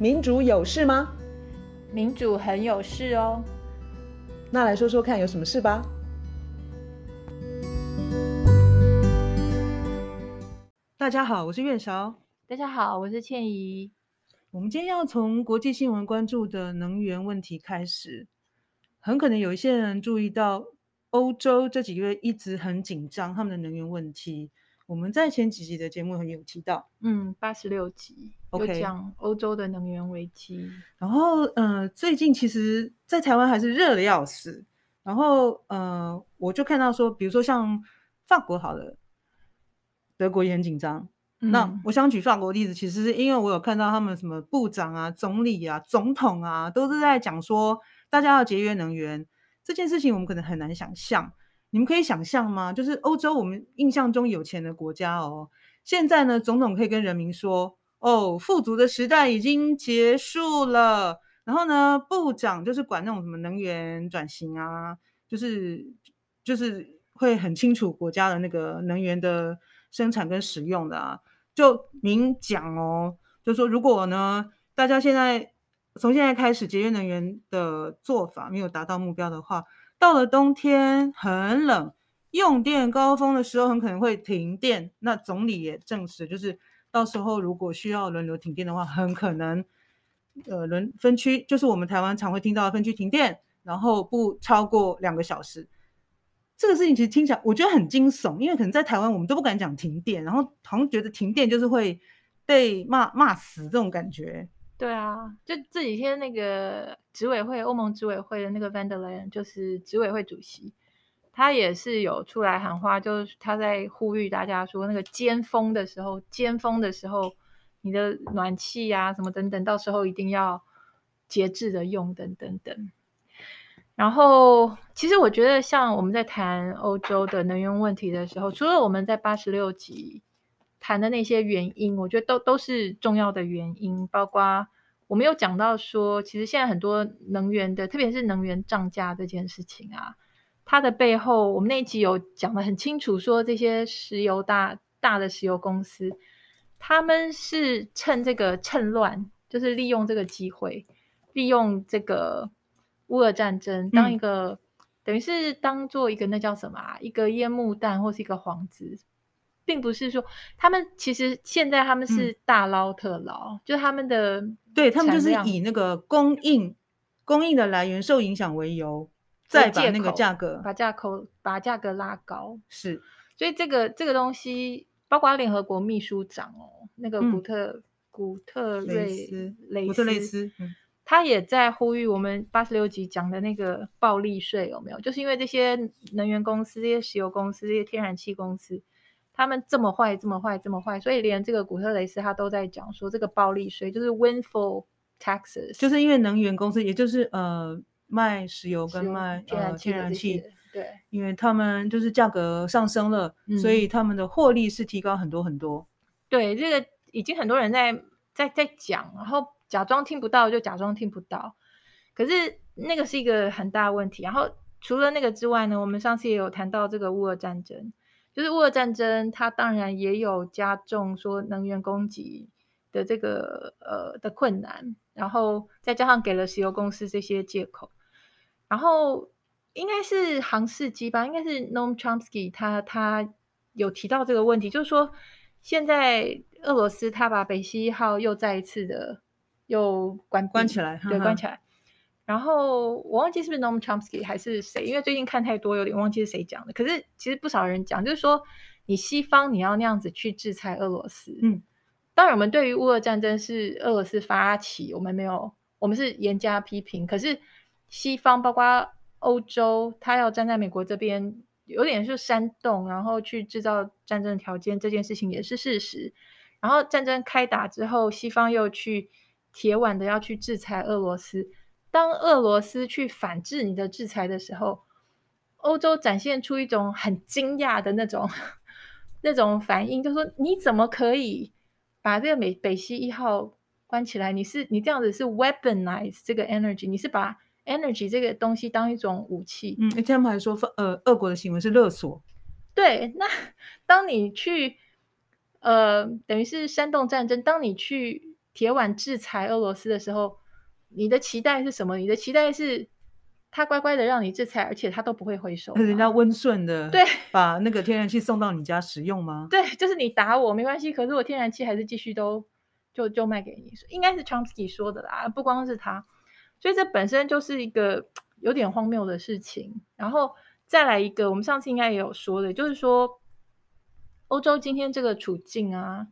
民主有事吗？民主很有事哦。那来说说看，有什么事吧？大家好，我是苑韶。大家好，我是倩怡。我们今天要从国际新闻关注的能源问题开始。很可能有一些人注意到，欧洲这几个月一直很紧张，他们的能源问题。我们在前几集的节目很有提到，嗯，八十六集，OK，讲欧洲的能源危机。然后，呃，最近其实，在台湾还是热的要死。然后，呃，我就看到说，比如说像法国好了，德国也很紧张。嗯、那我想举法国例子，其实是因为我有看到他们什么部长啊、总理啊、总统啊，都是在讲说，大家要节约能源这件事情，我们可能很难想象。你们可以想象吗？就是欧洲，我们印象中有钱的国家哦。现在呢，总统可以跟人民说：“哦，富足的时代已经结束了。”然后呢，部长就是管那种什么能源转型啊，就是就是会很清楚国家的那个能源的生产跟使用的啊，就明讲哦，就说如果呢，大家现在从现在开始节约能源的做法没有达到目标的话。到了冬天很冷，用电高峰的时候很可能会停电。那总理也证实，就是到时候如果需要轮流停电的话，很可能呃轮分区，就是我们台湾常会听到的分区停电，然后不超过两个小时。这个事情其实听起来我觉得很惊悚，因为可能在台湾我们都不敢讲停电，然后好像觉得停电就是会被骂骂死这种感觉。对啊，就这几天那个执委会，欧盟执委会的那个 Van der Ley，就是执委会主席，他也是有出来喊话，就是他在呼吁大家说，那个尖峰的时候，尖峰的时候，你的暖气啊什么等等，到时候一定要节制的用，等等等。然后，其实我觉得，像我们在谈欧洲的能源问题的时候，除了我们在八十六集。谈的那些原因，我觉得都都是重要的原因，包括我们有讲到说，其实现在很多能源的，特别是能源涨价这件事情啊，它的背后，我们那一集有讲的很清楚，说这些石油大大的石油公司，他们是趁这个趁乱，就是利用这个机会，利用这个乌俄战争当一个，嗯、等于是当做一个那叫什么啊，一个烟幕弹或是一个幌子。并不是说他们其实现在他们是大捞特捞，嗯、就是他们的对他们就是以那个供应供应的来源受影响为由，再把那个价格把价口把价格拉高是，所以这个这个东西包括联合国秘书长哦，那个古特、嗯、古特雷斯古特雷斯，嗯，他也在呼吁我们八十六集讲的那个暴利税有没有？就是因为这些能源公司、这些石油公司、这些天然气公司。他们这么坏，这么坏，这么坏，所以连这个古特雷斯他都在讲说，这个暴利税就是 windfall taxes，就是因为能源公司，也就是呃卖石油跟卖天然气、呃、天然气，对，因为他们就是价格上升了，嗯、所以他们的获利是提高很多很多。对，这个已经很多人在在在讲，然后假装听不到就假装听不到，可是那个是一个很大的问题。然后除了那个之外呢，我们上次也有谈到这个乌俄战争。就是乌俄战争，它当然也有加重说能源供给的这个呃的困难，然后再加上给了石油公司这些借口，然后应该是杭士基吧，应该是 Noam Chomsky 他他有提到这个问题，就是说现在俄罗斯他把北溪一号又再一次的又关关起来，对，关起来。然后我忘记是不是 Noam Chomsky 还是谁，因为最近看太多，有点忘记是谁讲的。可是其实不少人讲，就是说你西方你要那样子去制裁俄罗斯。嗯，当然我们对于乌俄战争是俄罗斯发起，我们没有，我们是严加批评。可是西方包括欧洲，他要站在美国这边，有点是煽动，然后去制造战争条件，这件事情也是事实。然后战争开打之后，西方又去铁腕的要去制裁俄罗斯。当俄罗斯去反制你的制裁的时候，欧洲展现出一种很惊讶的那种那种反应，就是说你怎么可以把这个美北溪一号关起来？你是你这样子是 weaponize 这个 energy，你是把 energy 这个东西当一种武器。嗯，他们还说，呃，俄国的行为是勒索。对，那当你去呃，等于是煽动战争，当你去铁腕制裁俄罗斯的时候，你的期待是什么？你的期待是他乖乖的让你制裁，而且他都不会回手，人家温顺的对，把那个天然气送到你家使用吗？对，就是你打我没关系，可是我天然气还是继续都就就卖给你，应该是 Chomsky 说的啦，不光是他，所以这本身就是一个有点荒谬的事情。然后再来一个，我们上次应该也有说的，就是说。欧洲今天这个处境啊，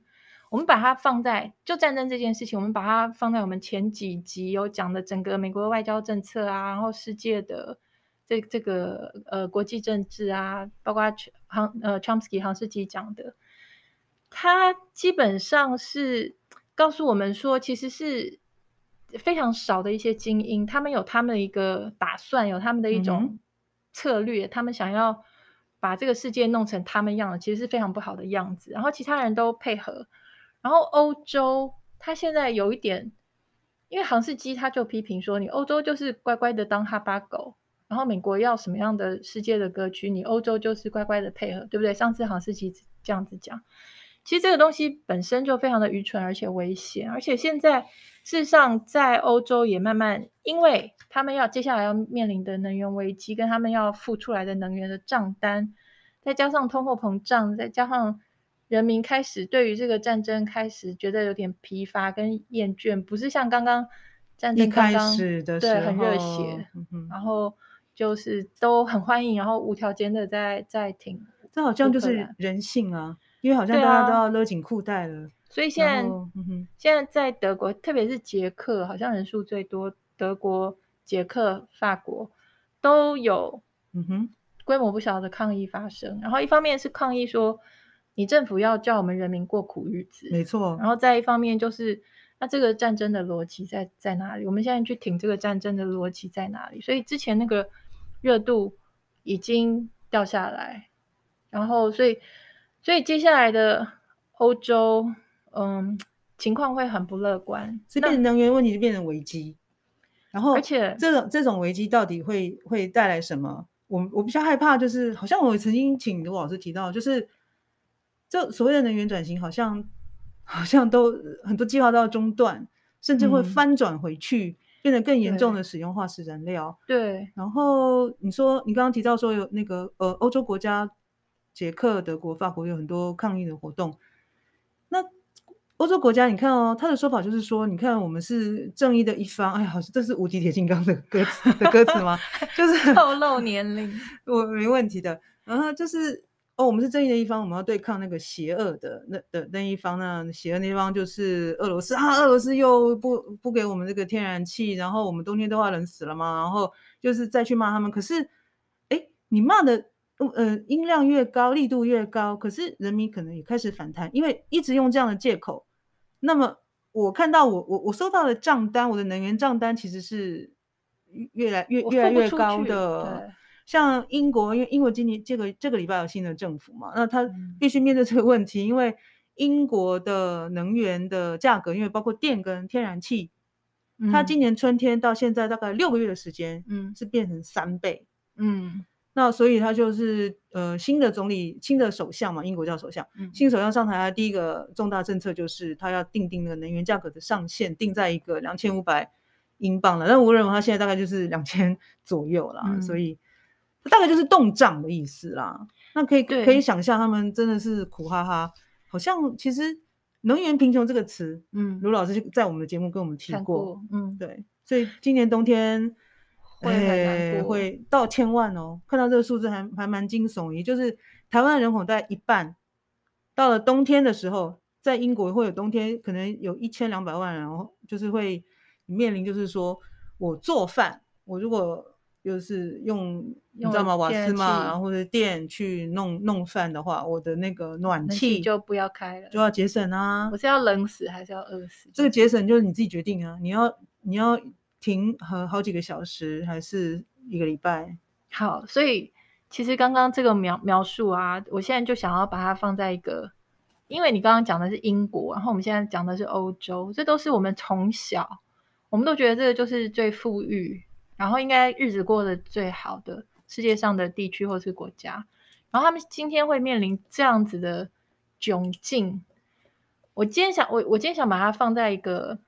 我们把它放在就战争这件事情，我们把它放在我们前几集有讲的整个美国的外交政策啊，然后世界的这这个呃国际政治啊，包括杭呃 Chomsky 杭士基讲的，他基本上是告诉我们说，其实是非常少的一些精英，他们有他们的一个打算，有他们的一种策略，嗯、他们想要。把这个世界弄成他们样的，其实是非常不好的样子。然后其他人都配合，然后欧洲他现在有一点，因为航士基他就批评说，你欧洲就是乖乖的当哈巴狗，然后美国要什么样的世界的格局，你欧洲就是乖乖的配合，对不对？上次杭士基这样子讲，其实这个东西本身就非常的愚蠢而且危险，而且现在事实上在欧洲也慢慢，因为。他们要接下来要面临的能源危机，跟他们要付出来的能源的账单，再加上通货膨胀，再加上人民开始对于这个战争开始觉得有点疲乏跟厌倦，不是像刚刚战争刚刚开始的对很热血，嗯，然后就是都很欢迎，然后无条件的在在挺，这好像就是人性啊，因为好像大家都要勒紧裤带了，所以现在、嗯、现在在德国，特别是捷克，好像人数最多，德国。捷克、法国都有，嗯哼，规模不小的抗议发生。然后一方面是抗议说，你政府要叫我们人民过苦日子，没错。然后再一方面就是，那这个战争的逻辑在在哪里？我们现在去挺这个战争的逻辑在哪里？所以之前那个热度已经掉下来，然后所以所以接下来的欧洲，嗯，情况会很不乐观，这边能源问题就变成危机。然后，而且这种这种危机到底会会带来什么？我我比较害怕，就是好像我曾经请卢老师提到，就是这所谓的能源转型，好像好像都很多计划都要中断，甚至会翻转回去，嗯、变得更严重的使用化石燃料。对。然后你说你刚刚提到说有那个呃欧洲国家，捷克、德国、法国有很多抗议的活动，那。欧洲国家，你看哦，他的说法就是说，你看我们是正义的一方。哎呀，好像这是无敌铁金刚的歌词的歌词吗？就是透露年龄，我没问题的。然后就是哦，我们是正义的一方，我们要对抗那个邪恶的那的那一方呢。邪恶那一方就是俄罗斯啊，俄罗斯又不不给我们这个天然气，然后我们冬天都要冷死了嘛。然后就是再去骂他们。可是，哎，你骂的呃音量越高，力度越高，可是人民可能也开始反弹，因为一直用这样的借口。那么我看到我我我收到的账单，我的能源账单其实是越来越越来越高的。像英国，因为英国今年这个这个礼拜有新的政府嘛，那他必须面对这个问题，嗯、因为英国的能源的价格，因为包括电跟天然气，它今年春天到现在大概六个月的时间，嗯，是变成三倍，嗯。那所以他就是呃新的总理，新的首相嘛，英国叫首相，嗯、新首相上台，他第一个重大政策就是他要定定那个能源价格的上限，定在一个两千五百英镑了。但无论如何，他现在大概就是两千左右啦，嗯、所以他大概就是冻胀的意思啦。那可以可以想象，他们真的是苦哈哈。好像其实能源贫穷这个词，嗯，卢老师就在我们的节目跟我们提过，过嗯，对。所以今年冬天。会会到千万哦！看到这个数字还还蛮惊悚，也就是台湾人口大概一半，到了冬天的时候，在英国会有冬天，可能有一千两百万人，然后就是会面临，就是说我做饭，我如果就是用你知道吗？瓦斯嘛，然后或者电去弄弄饭的话，我的那个暖气就不要开了，就要节省啊！我是要冷死还是要饿死？这个节省就是你自己决定啊！你要你要。停和好几个小时，还是一个礼拜？好，所以其实刚刚这个描描述啊，我现在就想要把它放在一个，因为你刚刚讲的是英国，然后我们现在讲的是欧洲，这都是我们从小我们都觉得这个就是最富裕，然后应该日子过得最好的世界上的地区或是国家，然后他们今天会面临这样子的窘境。我今天想，我我今天想把它放在一个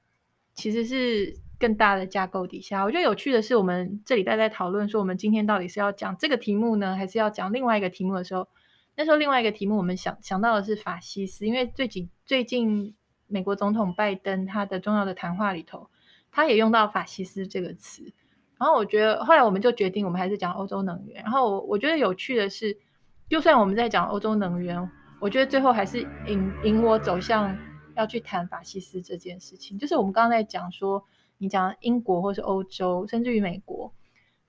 其实是更大的架构底下。我觉得有趣的是，我们这礼拜在讨论说，我们今天到底是要讲这个题目呢，还是要讲另外一个题目的时候，那时候另外一个题目我们想想到的是法西斯，因为最近最近美国总统拜登他的重要的谈话里头，他也用到法西斯这个词。然后我觉得后来我们就决定，我们还是讲欧洲能源。然后我我觉得有趣的是，就算我们在讲欧洲能源。我觉得最后还是引引我走向要去谈法西斯这件事情，就是我们刚刚在讲说，你讲英国或是欧洲，甚至于美国，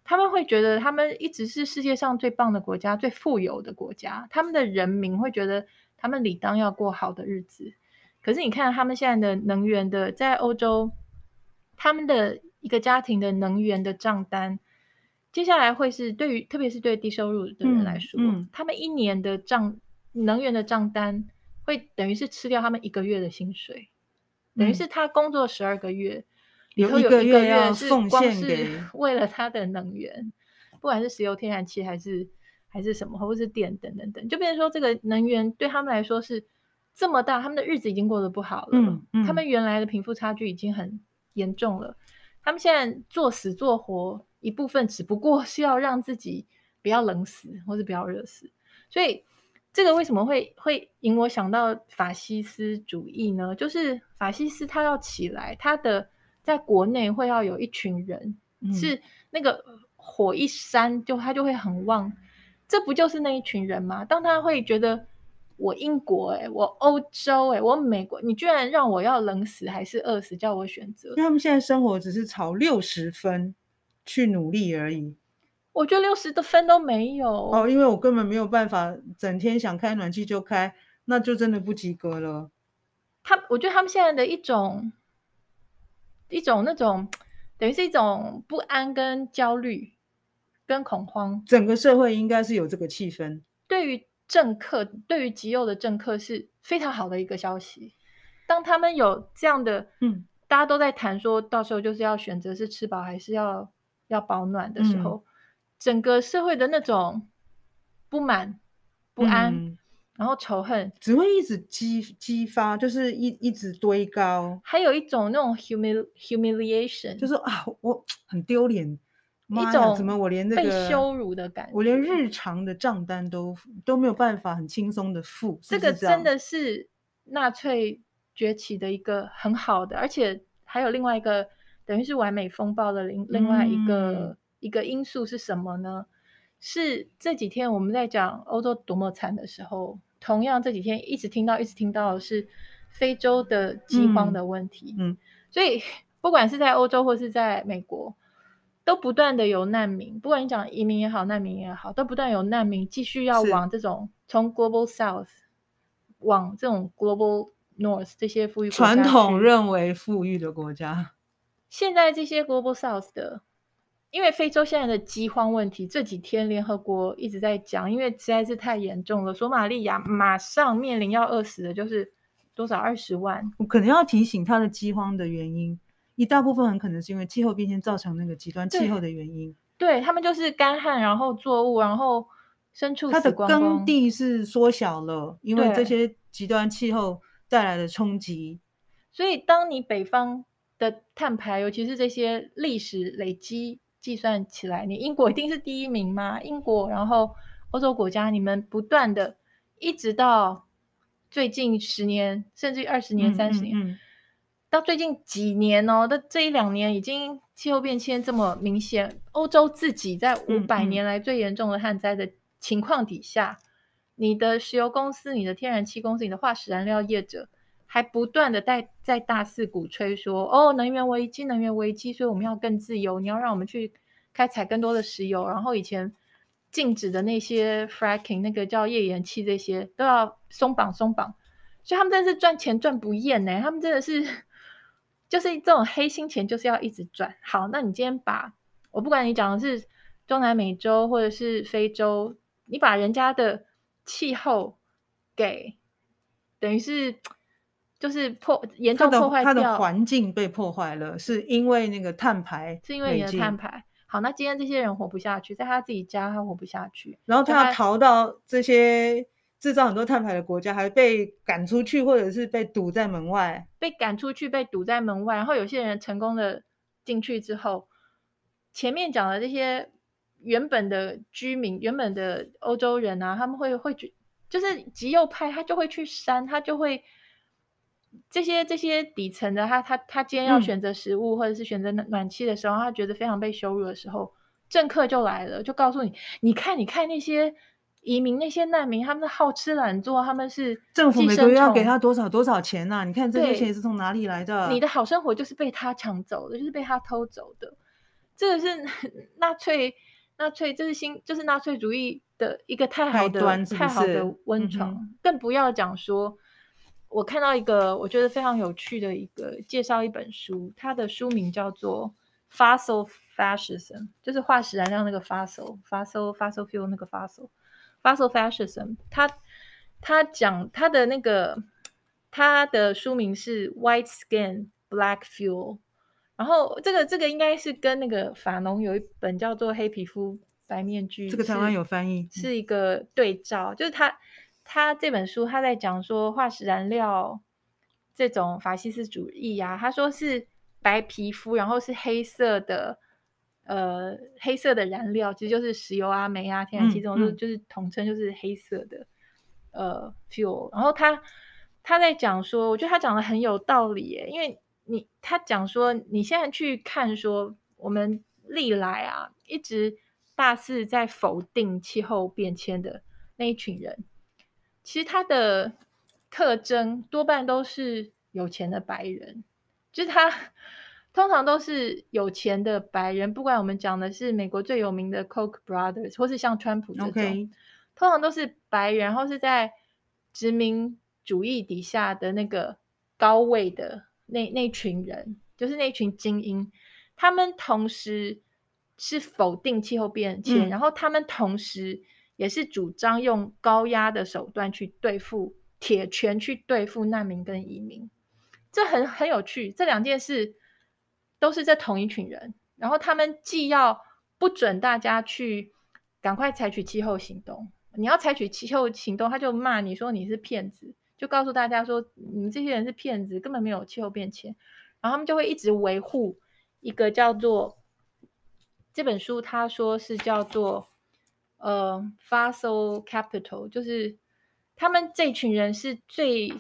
他们会觉得他们一直是世界上最棒的国家、最富有的国家，他们的人民会觉得他们理当要过好的日子。可是你看他们现在的能源的，在欧洲，他们的一个家庭的能源的账单，接下来会是对于特别是对低收入的人来说，嗯嗯、他们一年的账。能源的账单会等于是吃掉他们一个月的薪水，嗯、等于是他工作十二个月，有一个月是光是 为了他的能源，不管是石油、天然气还是还是什么，或者是电等等等，就变成说这个能源对他们来说是这么大，他们的日子已经过得不好了。他们原来的贫富差距已经很严重了，他们现在做死做活一部分只不过是要让自己不要冷死或者不要热死，所以。这个为什么会会引我想到法西斯主义呢？就是法西斯他要起来，他的在国内会要有一群人，嗯、是那个火一扇就他就会很旺，这不就是那一群人吗？当他会觉得我英国哎，我欧洲哎，我美国，你居然让我要冷死还是饿死，叫我选择？因为他们现在生活只是朝六十分去努力而已。我觉得六十的分都没有哦，因为我根本没有办法整天想开暖气就开，那就真的不及格了。他，我觉得他们现在的一种一种那种，等于是一种不安、跟焦虑、跟恐慌。整个社会应该是有这个气氛。对于政客，对于极右的政客是非常好的一个消息。当他们有这样的，嗯，大家都在谈说到时候就是要选择是吃饱还是要要保暖的时候。嗯整个社会的那种不满、不安，嗯、然后仇恨，只会一直激激发，就是一一直堆高。还有一种那种 humil humiliation，就是啊，我 很丢脸，一种怎么我连那个被羞辱的感觉，我连日常的账单都都没有办法很轻松的付。这个真的是纳粹崛起的一个很好的，而且还有另外一个等于是完美风暴的另另外一个。嗯一个因素是什么呢？是这几天我们在讲欧洲多么惨的时候，同样这几天一直听到、一直听到的是非洲的饥荒的问题。嗯，嗯，所以 不管是在欧洲或是在美国，都不断的有难民，不管你讲移民也好、难民也好，都不断有难民继续要往这种从 Global South 往这种 Global North 这些富裕传统认为富裕的国家，现在这些 Global South 的。因为非洲现在的饥荒问题，这几天联合国一直在讲，因为实在是太严重了。索马利亚马上面临要饿死的，就是多少二十万。我可能要提醒他的饥荒的原因，一大部分很可能是因为气候变迁造成那个极端气候的原因。对，对他们就是干旱，然后作物，然后牲畜它的耕地是缩小了，因为这些极端气候带来的冲击。所以，当你北方的碳排，尤其是这些历史累积。计算起来，你英国一定是第一名吗？英国，然后欧洲国家，你们不断的，一直到最近十年，甚至于二十年、三十年，嗯嗯嗯、到最近几年哦，的这一两年，已经气候变迁这么明显，欧洲自己在五百年来最严重的旱灾的情况底下，嗯嗯、你的石油公司、你的天然气公司、你的化石燃料业者。还不断的在在大肆鼓吹说，哦，能源危机，能源危机，所以我们要更自由，你要让我们去开采更多的石油，然后以前禁止的那些 fracking，那个叫页岩气，这些都要松绑松绑，所以他们真的是赚钱赚不厌呢，他们真的是就是这种黑心钱就是要一直赚。好，那你今天把我不管你讲的是中南美洲或者是非洲，你把人家的气候给等于是。就是破严重破坏掉，它的环境被破坏了，是因为那个碳排，是因为你的碳排。好，那今天这些人活不下去，在他自己家他活不下去，然后他要逃到这些制造很多碳排的国家，还被赶出去，或者是被堵在门外，被赶出去，被堵在门外。然后有些人成功的进去之后，前面讲的这些原本的居民、原本的欧洲人啊，他们会会去，就是极右派，他就会去删，他就会这些这些底层的，他他他今天要选择食物，嗯、或者是选择暖暖气的时候，他觉得非常被羞辱的时候，政客就来了，就告诉你，你看，你看那些。移民那些难民，他们好吃懒做，他们是政府每个月要给他多少多少钱呐、啊？你看这些钱是从哪里来的？你的好生活就是被他抢走的，就是被他偷走的。这个是 纳粹，纳粹这是新，就是纳粹主义的一个太好的太好的温床。嗯、更不要讲说，我看到一个我觉得非常有趣的一个介绍一本书，它的书名叫做《Fossil Fascism》，就是化石燃料那个 fossil，fossil fossil fuel 那个 fossil。Fossil fascism，他他讲他的那个他的书名是 White Skin Black Fuel，然后这个这个应该是跟那个法农有一本叫做黑皮肤白面具，这个台湾有翻译，是一个对照，就是他他这本书他在讲说化石燃料这种法西斯主义呀、啊，他说是白皮肤，然后是黑色的。呃，黑色的燃料其实就是石油啊、煤啊、天然气这种，就、嗯嗯、就是统称就是黑色的呃 fuel。然后他他在讲说，我觉得他讲的很有道理耶，因为你他讲说，你现在去看说，我们历来啊一直大肆在否定气候变迁的那一群人，其实他的特征多半都是有钱的白人，就是他。通常都是有钱的白人，不管我们讲的是美国最有名的 Koch brothers，或是像川普这种，Okay. 通常都是白人，然后是在殖民主义底下的那个高位的那那群人，就是那群精英，他们同时是否定气候变迁，嗯、然后他们同时也是主张用高压的手段去对付铁拳去对付难民跟移民，这很很有趣，这两件事。都是这同一群人，然后他们既要不准大家去赶快采取气候行动，你要采取气候行动，他就骂你说你是骗子，就告诉大家说你们这些人是骗子，根本没有气候变迁，然后他们就会一直维护一个叫做这本书他说是叫做呃 fossil capital，就是他们这群人是最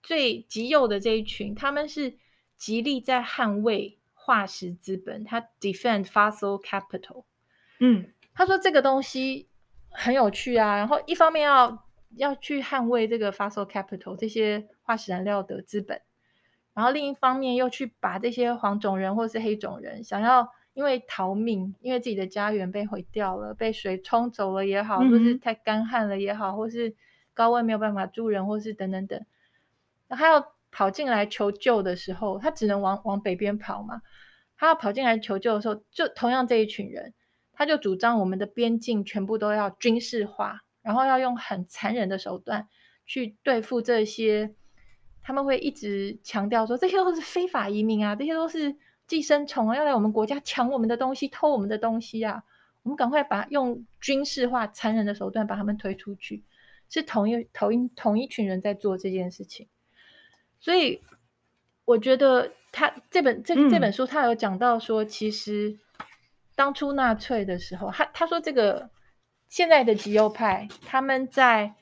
最极右的这一群，他们是。极力在捍卫化石资本，他 defend fossil capital。嗯，他说这个东西很有趣啊。然后一方面要要去捍卫这个 fossil capital 这些化石燃料的资本，然后另一方面又去把这些黄种人或是黑种人想要因为逃命，因为自己的家园被毁掉了，被水冲走了也好，或是太干旱了也好，或是高温没有办法住人，或是等等等，还有。跑进来求救的时候，他只能往往北边跑嘛。他要跑进来求救的时候，就同样这一群人，他就主张我们的边境全部都要军事化，然后要用很残忍的手段去对付这些。他们会一直强调说，这些都是非法移民啊，这些都是寄生虫啊，要来我们国家抢我们的东西，偷我们的东西啊。我们赶快把用军事化、残忍的手段把他们推出去。是同一同一同一群人在做这件事情。所以我觉得他这本这这本书，他有讲到说，其实当初纳粹的时候，他他说这个现在的极右派他们在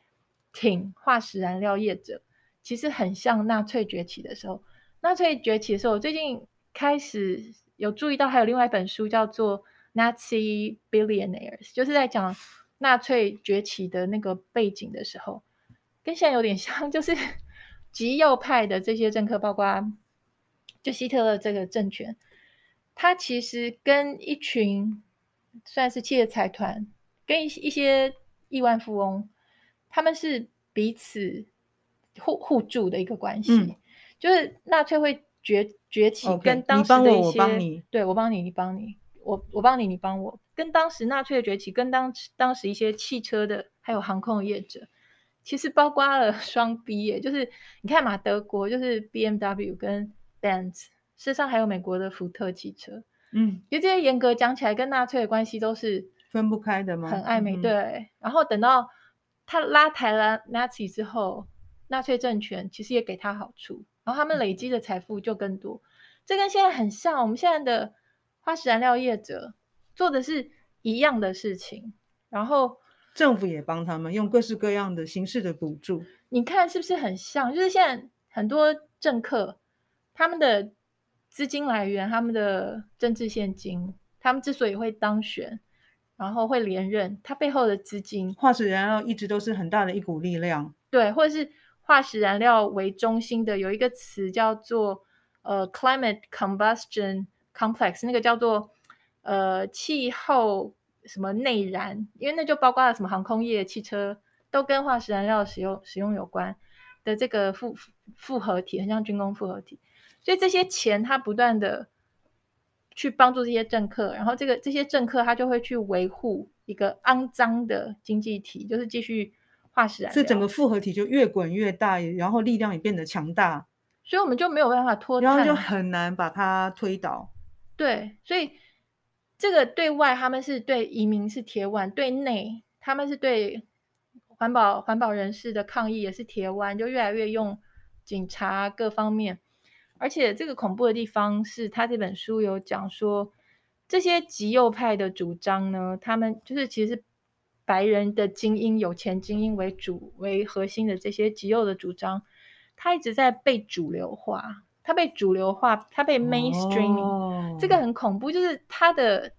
挺化石燃料业者，其实很像纳粹崛起的时候。纳粹崛起的时候，我最近开始有注意到，还有另外一本书叫做《Nazi Billionaires》，就是在讲纳粹崛起的那个背景的时候，跟现在有点像，就是。极右派的这些政客，包括就希特勒这个政权，他其实跟一群算是企业财团，跟一一些亿万富翁，他们是彼此互互助的一个关系。嗯、就是纳粹会崛崛起，跟当时的一些对我帮你，你帮你，我我帮你，你帮我，跟当时纳粹的崛起，跟当当时一些汽车的还有航空业者。其实包括了双 B 耶，就是你看嘛，德国就是 BMW 跟 Benz，事实上还有美国的福特汽车，嗯，因为这些严格讲起来跟纳粹的关系都是分不开的嘛，很暧昧。对，然后等到他拉抬了 Nazi 之后，纳粹政权其实也给他好处，然后他们累积的财富就更多。这跟现在很像，我们现在的化石燃料业者做的是一样的事情，然后政府也帮他们用各式各样的形式的补助。你看是不是很像？就是现在很多政客，他们的资金来源，他们的政治现金，他们之所以会当选。然后会连任，他背后的资金，化石燃料一直都是很大的一股力量。对，或者是化石燃料为中心的，有一个词叫做呃 climate combustion complex，那个叫做呃气候什么内燃，因为那就包括了什么航空业、汽车都跟化石燃料使用使用有关的这个复复合体，很像军工复合体。所以这些钱它不断的。去帮助这些政客，然后这个这些政客他就会去维护一个肮脏的经济体，就是继续化石燃料，这整个复合体就越滚越大，然后力量也变得强大，所以我们就没有办法脱，然后就很难把它推倒。对，所以这个对外他们是对移民是铁腕，对内他们是对环保环保人士的抗议也是铁腕，就越来越用警察各方面。而且这个恐怖的地方是他这本书有讲说，这些极右派的主张呢，他们就是其实是白人的精英、有钱精英为主为核心的这些极右的主张，他一直在被主流化，他被主流化，他被 mainstreaming，哦，这个很恐怖，就是它的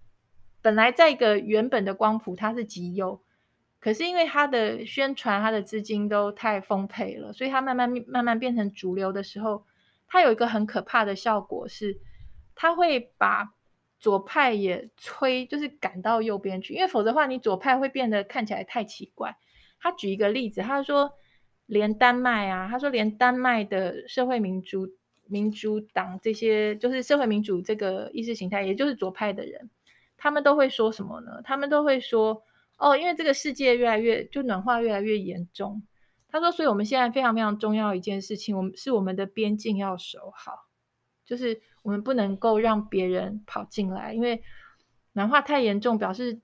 本来在一个原本的光谱，它是极右，可是因为它的宣传、它的资金都太丰沛了，所以它慢慢慢慢变成主流的时候。它有一个很可怕的效果是，它会把左派也吹，就是赶到右边去，因为否则的话，你左派会变得看起来太奇怪。他举一个例子，他说连丹麦啊，他说连丹麦的社会民主民主党这些，就是社会民主这个意识形态，也就是左派的人，他们都会说什么呢？他们都会说，哦，因为这个世界越来越就暖化越来越严重。他说：“所以我们现在非常非常重要一件事情，我们是我们的边境要守好，就是我们不能够让别人跑进来，因为暖化太严重，表示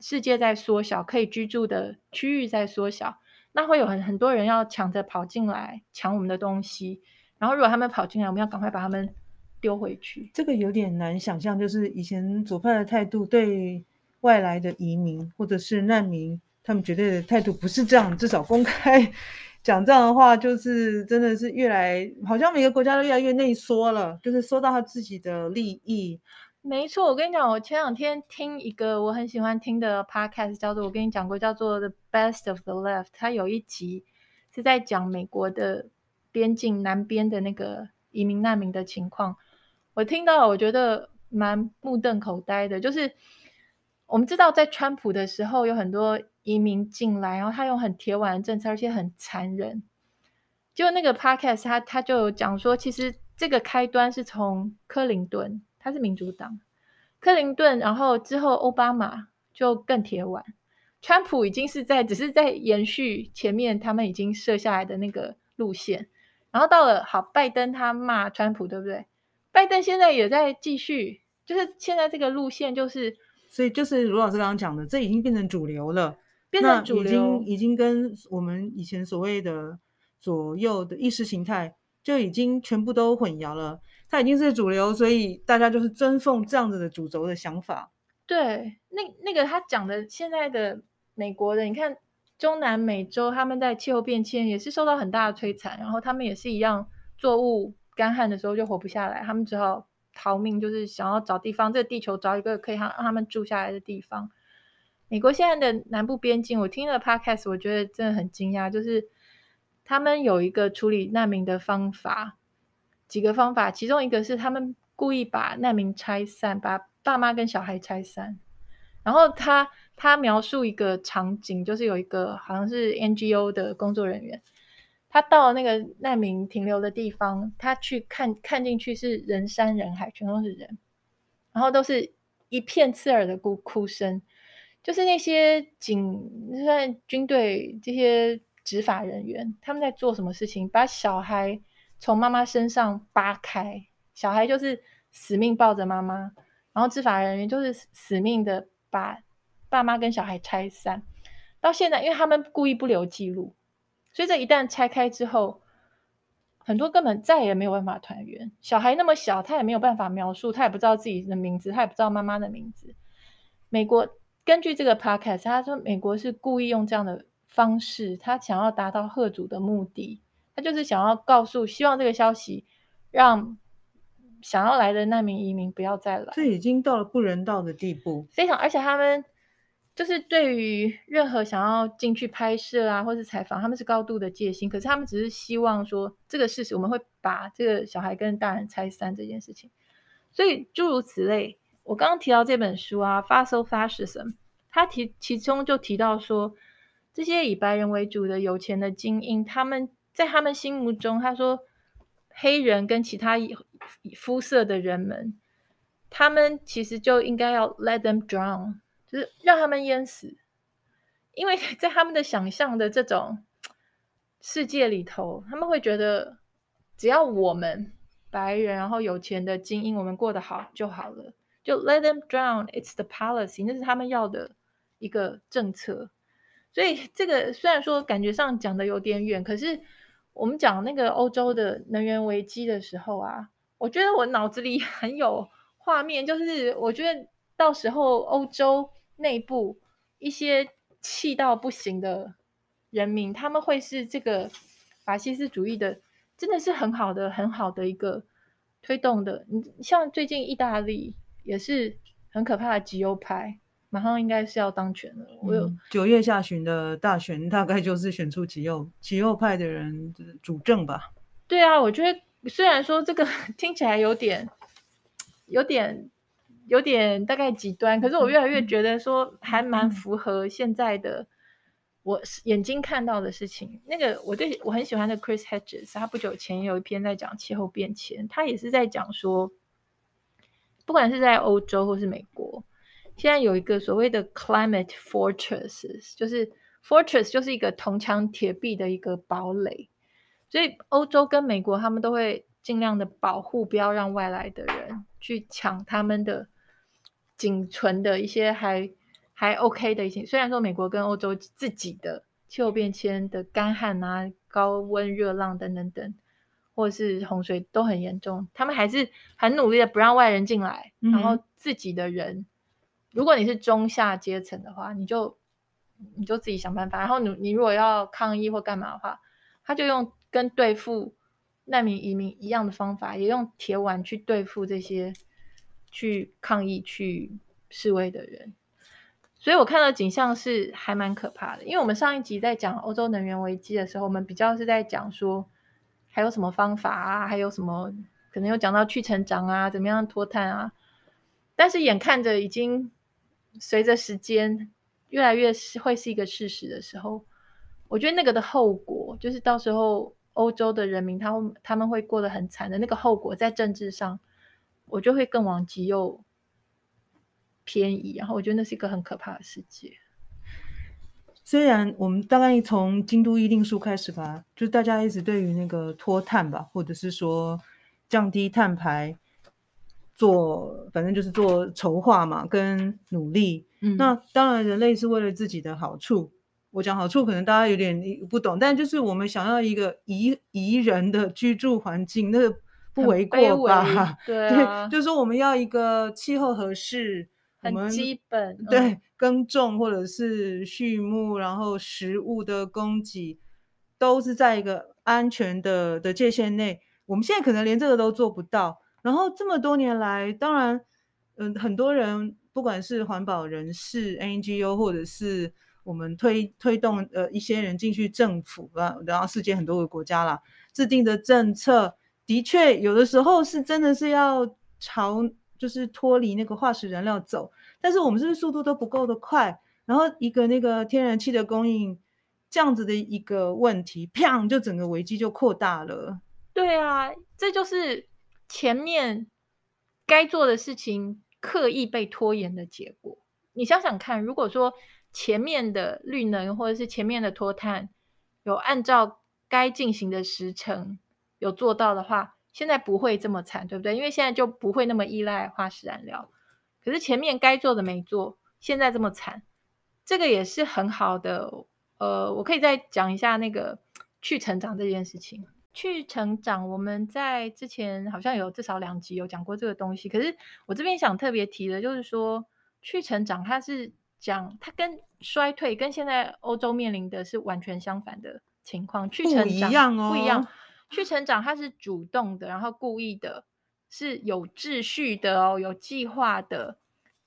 世界在缩小，可以居住的区域在缩小，那会有很很多人要抢着跑进来抢我们的东西，然后如果他们跑进来，我们要赶快把他们丢回去。这个有点难想象，就是以前左派的态度对外来的移民或者是难民。”他们绝对的态度不是这样，至少公开讲这样的话，就是真的是越来，好像每个国家都越来越内缩了，就是说到他自己的利益。没错，我跟你讲，我前两天听一个我很喜欢听的 podcast，叫做我跟你讲过，叫做 The Best of the Left，它有一集是在讲美国的边境南边的那个移民难民的情况。我听到，我觉得蛮目瞪口呆的，就是我们知道在川普的时候有很多。移民进来，然后他用很铁腕的政策，而且很残忍。就那个 podcast，他他就讲说，其实这个开端是从克林顿，他是民主党，克林顿，然后之后奥巴马就更铁腕，川普已经是在只是在延续前面他们已经设下来的那个路线，然后到了好拜登他骂川普，对不对？拜登现在也在继续，就是现在这个路线就是，所以就是卢老师刚刚讲的，这已经变成主流了。变成主流，已经已经跟我们以前所谓的左右的意识形态就已经全部都混淆了。它已经是主流，所以大家就是尊奉这样子的主轴的想法。对，那那个他讲的现在的美国的，你看中南美洲，他们在气候变迁也是受到很大的摧残，然后他们也是一样，作物干旱的时候就活不下来，他们只好逃命，就是想要找地方，这个地球找一个可以让让他们住下来的地方。美国现在的南部边境，我听了 podcast，我觉得真的很惊讶。就是他们有一个处理难民的方法，几个方法，其中一个是他们故意把难民拆散，把爸妈跟小孩拆散。然后他他描述一个场景，就是有一个好像是 NGO 的工作人员，他到了那个难民停留的地方，他去看看进去是人山人海，全都是人，然后都是一片刺耳的哭哭声。就是那些警、算军队这些执法人员，他们在做什么事情？把小孩从妈妈身上扒开，小孩就是死命抱着妈妈，然后执法人员就是死命的把爸妈跟小孩拆散。到现在，因为他们故意不留记录，所以这一旦拆开之后，很多根本再也没有办法团圆。小孩那么小，他也没有办法描述，他也不知道自己的名字，他也不知道妈妈的名字。美国根据这个 podcast，他说美国是故意用这样的方式，他想要达到贺主的目的，他就是想要告诉，希望这个消息让想要来的难民移民不要再来。这已经到了不人道的地步，非常，而且他们。就是对于任何想要进去拍摄啊，或是采访，他们是高度的戒心。可是他们只是希望说，这个事实我们会把这个小孩跟大人拆散这件事情。所以诸如此类，我刚刚提到这本书啊，《Fossil Fascism》，他提其中就提到说，这些以白人为主的有钱的精英，他们在他们心目中，他说黑人跟其他肤色的人们，他们其实就应该要 let them drown。就是让他们淹死，因为 在他们的想象的这种世界里头，他们会觉得只要我们白人，然后有钱的精英，我们过得好就好了，就 let them drown，it's the policy，那是他们要的一个政策。所以这个虽然说感觉上讲的有点远，可是我们讲那个欧洲的能源危机的时候啊，我觉得我脑子里 很有画面，就是我觉得到时候欧洲。内部一些气到不行的人民，他们会是这个法西斯主义的，真的是很好的、很好的一个推动的。你像最近意大利也是很可怕的极右派，马上应该是要当权了。我有九月下旬的大选，大概就是选出极右极右派的人主政吧。对啊，我觉得虽然说这个 听起来有点有点。有点大概极端，可是我越来越觉得说还蛮符合现在的我眼睛看到的事情。那个我对我很喜欢的 Chris Hedges，他不久前有一篇在讲气候变迁，他也是在讲说，不管是在欧洲或是美国，现在有一个所谓的 climate fortresses，就是 fortress 就是一个铜墙铁壁的一个堡垒，所以欧洲跟美国他们都会尽量的保护，不要让外来的人去抢他们的。仅存的一些还还 OK 的一些，虽然说美国跟欧洲自己的气候变迁的干旱啊、高温热浪等等等，或者是洪水都很严重，他们还是很努力的不让外人进来，嗯、然后自己的人，如果你是中下阶层的话，你就你就自己想办法，然后你你如果要抗议或干嘛的话，他就用跟对付难民移民一样的方法，也用铁腕去对付这些。去抗议、去示威的人，所以我看到景象是还蛮可怕的。因为我们上一集在讲欧洲能源危机的时候，我们比较是在讲说还有什么方法啊，还有什么可能有讲到去成长啊，怎么样脱碳啊。但是眼看着已经随着时间越来越是会是一个事实的时候，我觉得那个的后果就是到时候欧洲的人民他会他们会过得很惨的那个后果，在政治上。我就会更往极右偏移，然后我觉得那是一个很可怕的世界。虽然我们大概从京都议定书开始吧，就大家一直对于那个脱碳吧，或者是说降低碳排做，反正就是做筹划嘛，跟努力。嗯，那当然人类是为了自己的好处。我讲好处可能大家有点不懂，但就是我们想要一个宜宜人的居住环境，那个。不为过吧？对啊，对，就是说我们要一个气候合适，很基本。对，嗯、耕种或者是畜牧，然后食物的供给都是在一个安全的的界限内。我们现在可能连这个都做不到。然后这么多年来，当然，嗯，很多人不管是环保人士、NGO，或者是我们推推动呃一些人进去政府啊，然后世界很多个国家啦，制定的政策。的确，有的时候是真的是要朝就是脱离那个化石燃料走，但是我们是不是速度都不够的快？然后一个那个天然气的供应这样子的一个问题，砰，就整个危机就扩大了。对啊，这就是前面该做的事情刻意被拖延的结果。你想想看，如果说前面的绿能或者是前面的脱碳有按照该进行的时程。有做到的话，现在不会这么惨，对不对？因为现在就不会那么依赖化石燃料。可是前面该做的没做，现在这么惨，这个也是很好的。呃，我可以再讲一下那个去成长这件事情。去成长，我们在之前好像有至少两集有讲过这个东西。可是我这边想特别提的就是说，去成长它是讲它跟衰退跟现在欧洲面临的是完全相反的情况。去成长不一样哦，不一样。去成长它是主动的，然后故意的，是有秩序的哦，有计划的，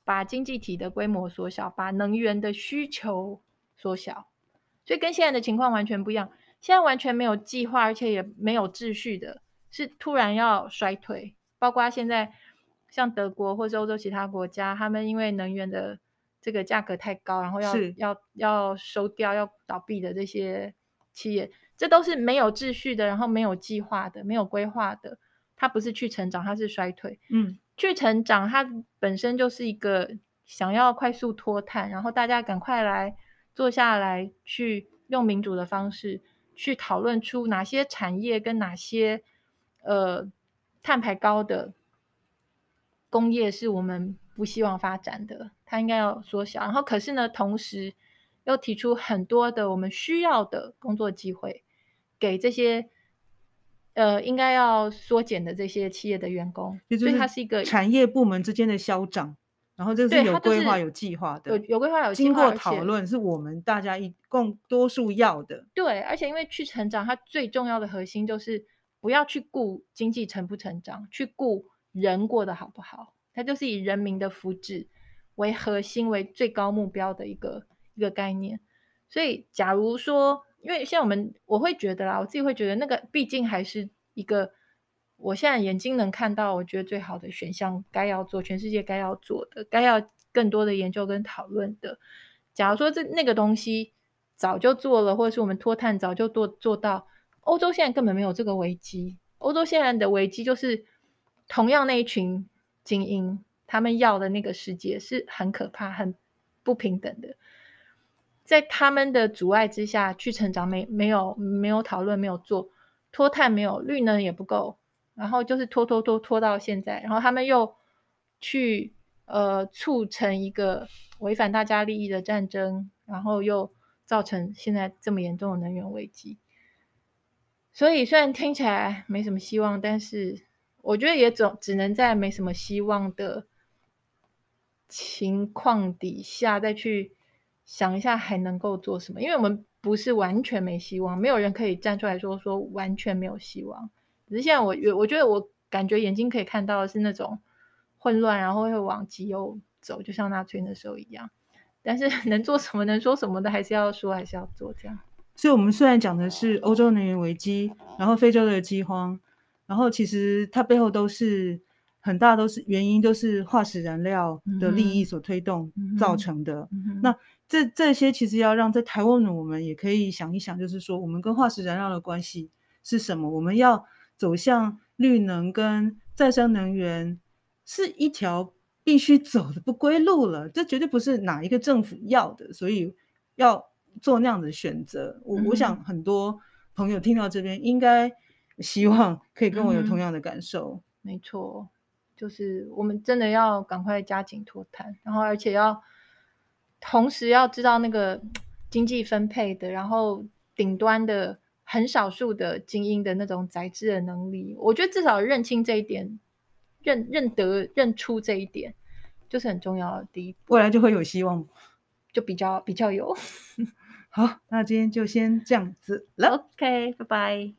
把经济体的规模缩小，把能源的需求缩小。所以跟现在的情况完全不一样，现在完全没有计划，而且也没有秩序的，是突然要衰退。包括现在像德国或是欧洲其他国家，他们因为能源的这个价格太高，然后要要要收掉、要倒闭的这些企业，这都是没有秩序的，然后没有计划的、没有规划的。它不是去成长，它是衰退。嗯，去成长它本身就是一个想要快速脱碳，然后大家赶快来。坐下来，去用民主的方式去讨论出哪些产业跟哪些呃碳排高的工业是我们不希望发展的，它应该要缩小。然后，可是呢，同时又提出很多的我们需要的工作机会给这些呃应该要缩减的这些企业的员工，所以它是一个产业部门之间的消长。然后这是有规划、有计划的，有有规划、有经过讨论，是我们大家一共多数要的。对，而且因为去成长，它最重要的核心就是不要去顾经济成不成长，去顾人过得好不好。它就是以人民的福祉为核心、为最高目标的一个一个概念。所以，假如说，因为像我们我会觉得啦，我自己会觉得那个毕竟还是一个。我现在眼睛能看到，我觉得最好的选项，该要做，全世界该要做的，该要更多的研究跟讨论的。假如说这那个东西早就做了，或者是我们脱碳早就做做到，欧洲现在根本没有这个危机。欧洲现在的危机就是同样那一群精英，他们要的那个世界是很可怕、很不平等的，在他们的阻碍之下去成长，没没有没有讨论，没有做脱碳，没有绿能也不够。然后就是拖拖拖拖到现在，然后他们又去呃促成一个违反大家利益的战争，然后又造成现在这么严重的能源危机。所以虽然听起来没什么希望，但是我觉得也总只能在没什么希望的情况底下再去想一下还能够做什么，因为我们不是完全没希望，没有人可以站出来说说完全没有希望。只是现在我我觉得我感觉眼睛可以看到的是那种混乱，然后会往极右走，就像纳粹那时候一样。但是 能做什么，能说什么的，还是要说，还是要做这样。所以，我们虽然讲的是欧洲能源危机，然后非洲的饥荒，然后其实它背后都是很大都是原因，都是化石燃料的利益所推动造成的。嗯嗯、那这这些其实要让在台湾的我们也可以想一想，就是说我们跟化石燃料的关系是什么？我们要。走向绿能跟再生能源是一条必须走的不归路了，这绝对不是哪一个政府要的，所以要做那样的选择。我、嗯、我想很多朋友听到这边，应该希望可以跟我有同样的感受。嗯、没错，就是我们真的要赶快加紧脱碳，然后而且要同时要知道那个 经济分配的，然后顶端的。很少数的精英的那种宰制的能力，我觉得至少认清这一点，认认得认出这一点，就是很重要的第一步。未来就会有希望，就比较比较有。好，那今天就先这样子了。OK，拜拜。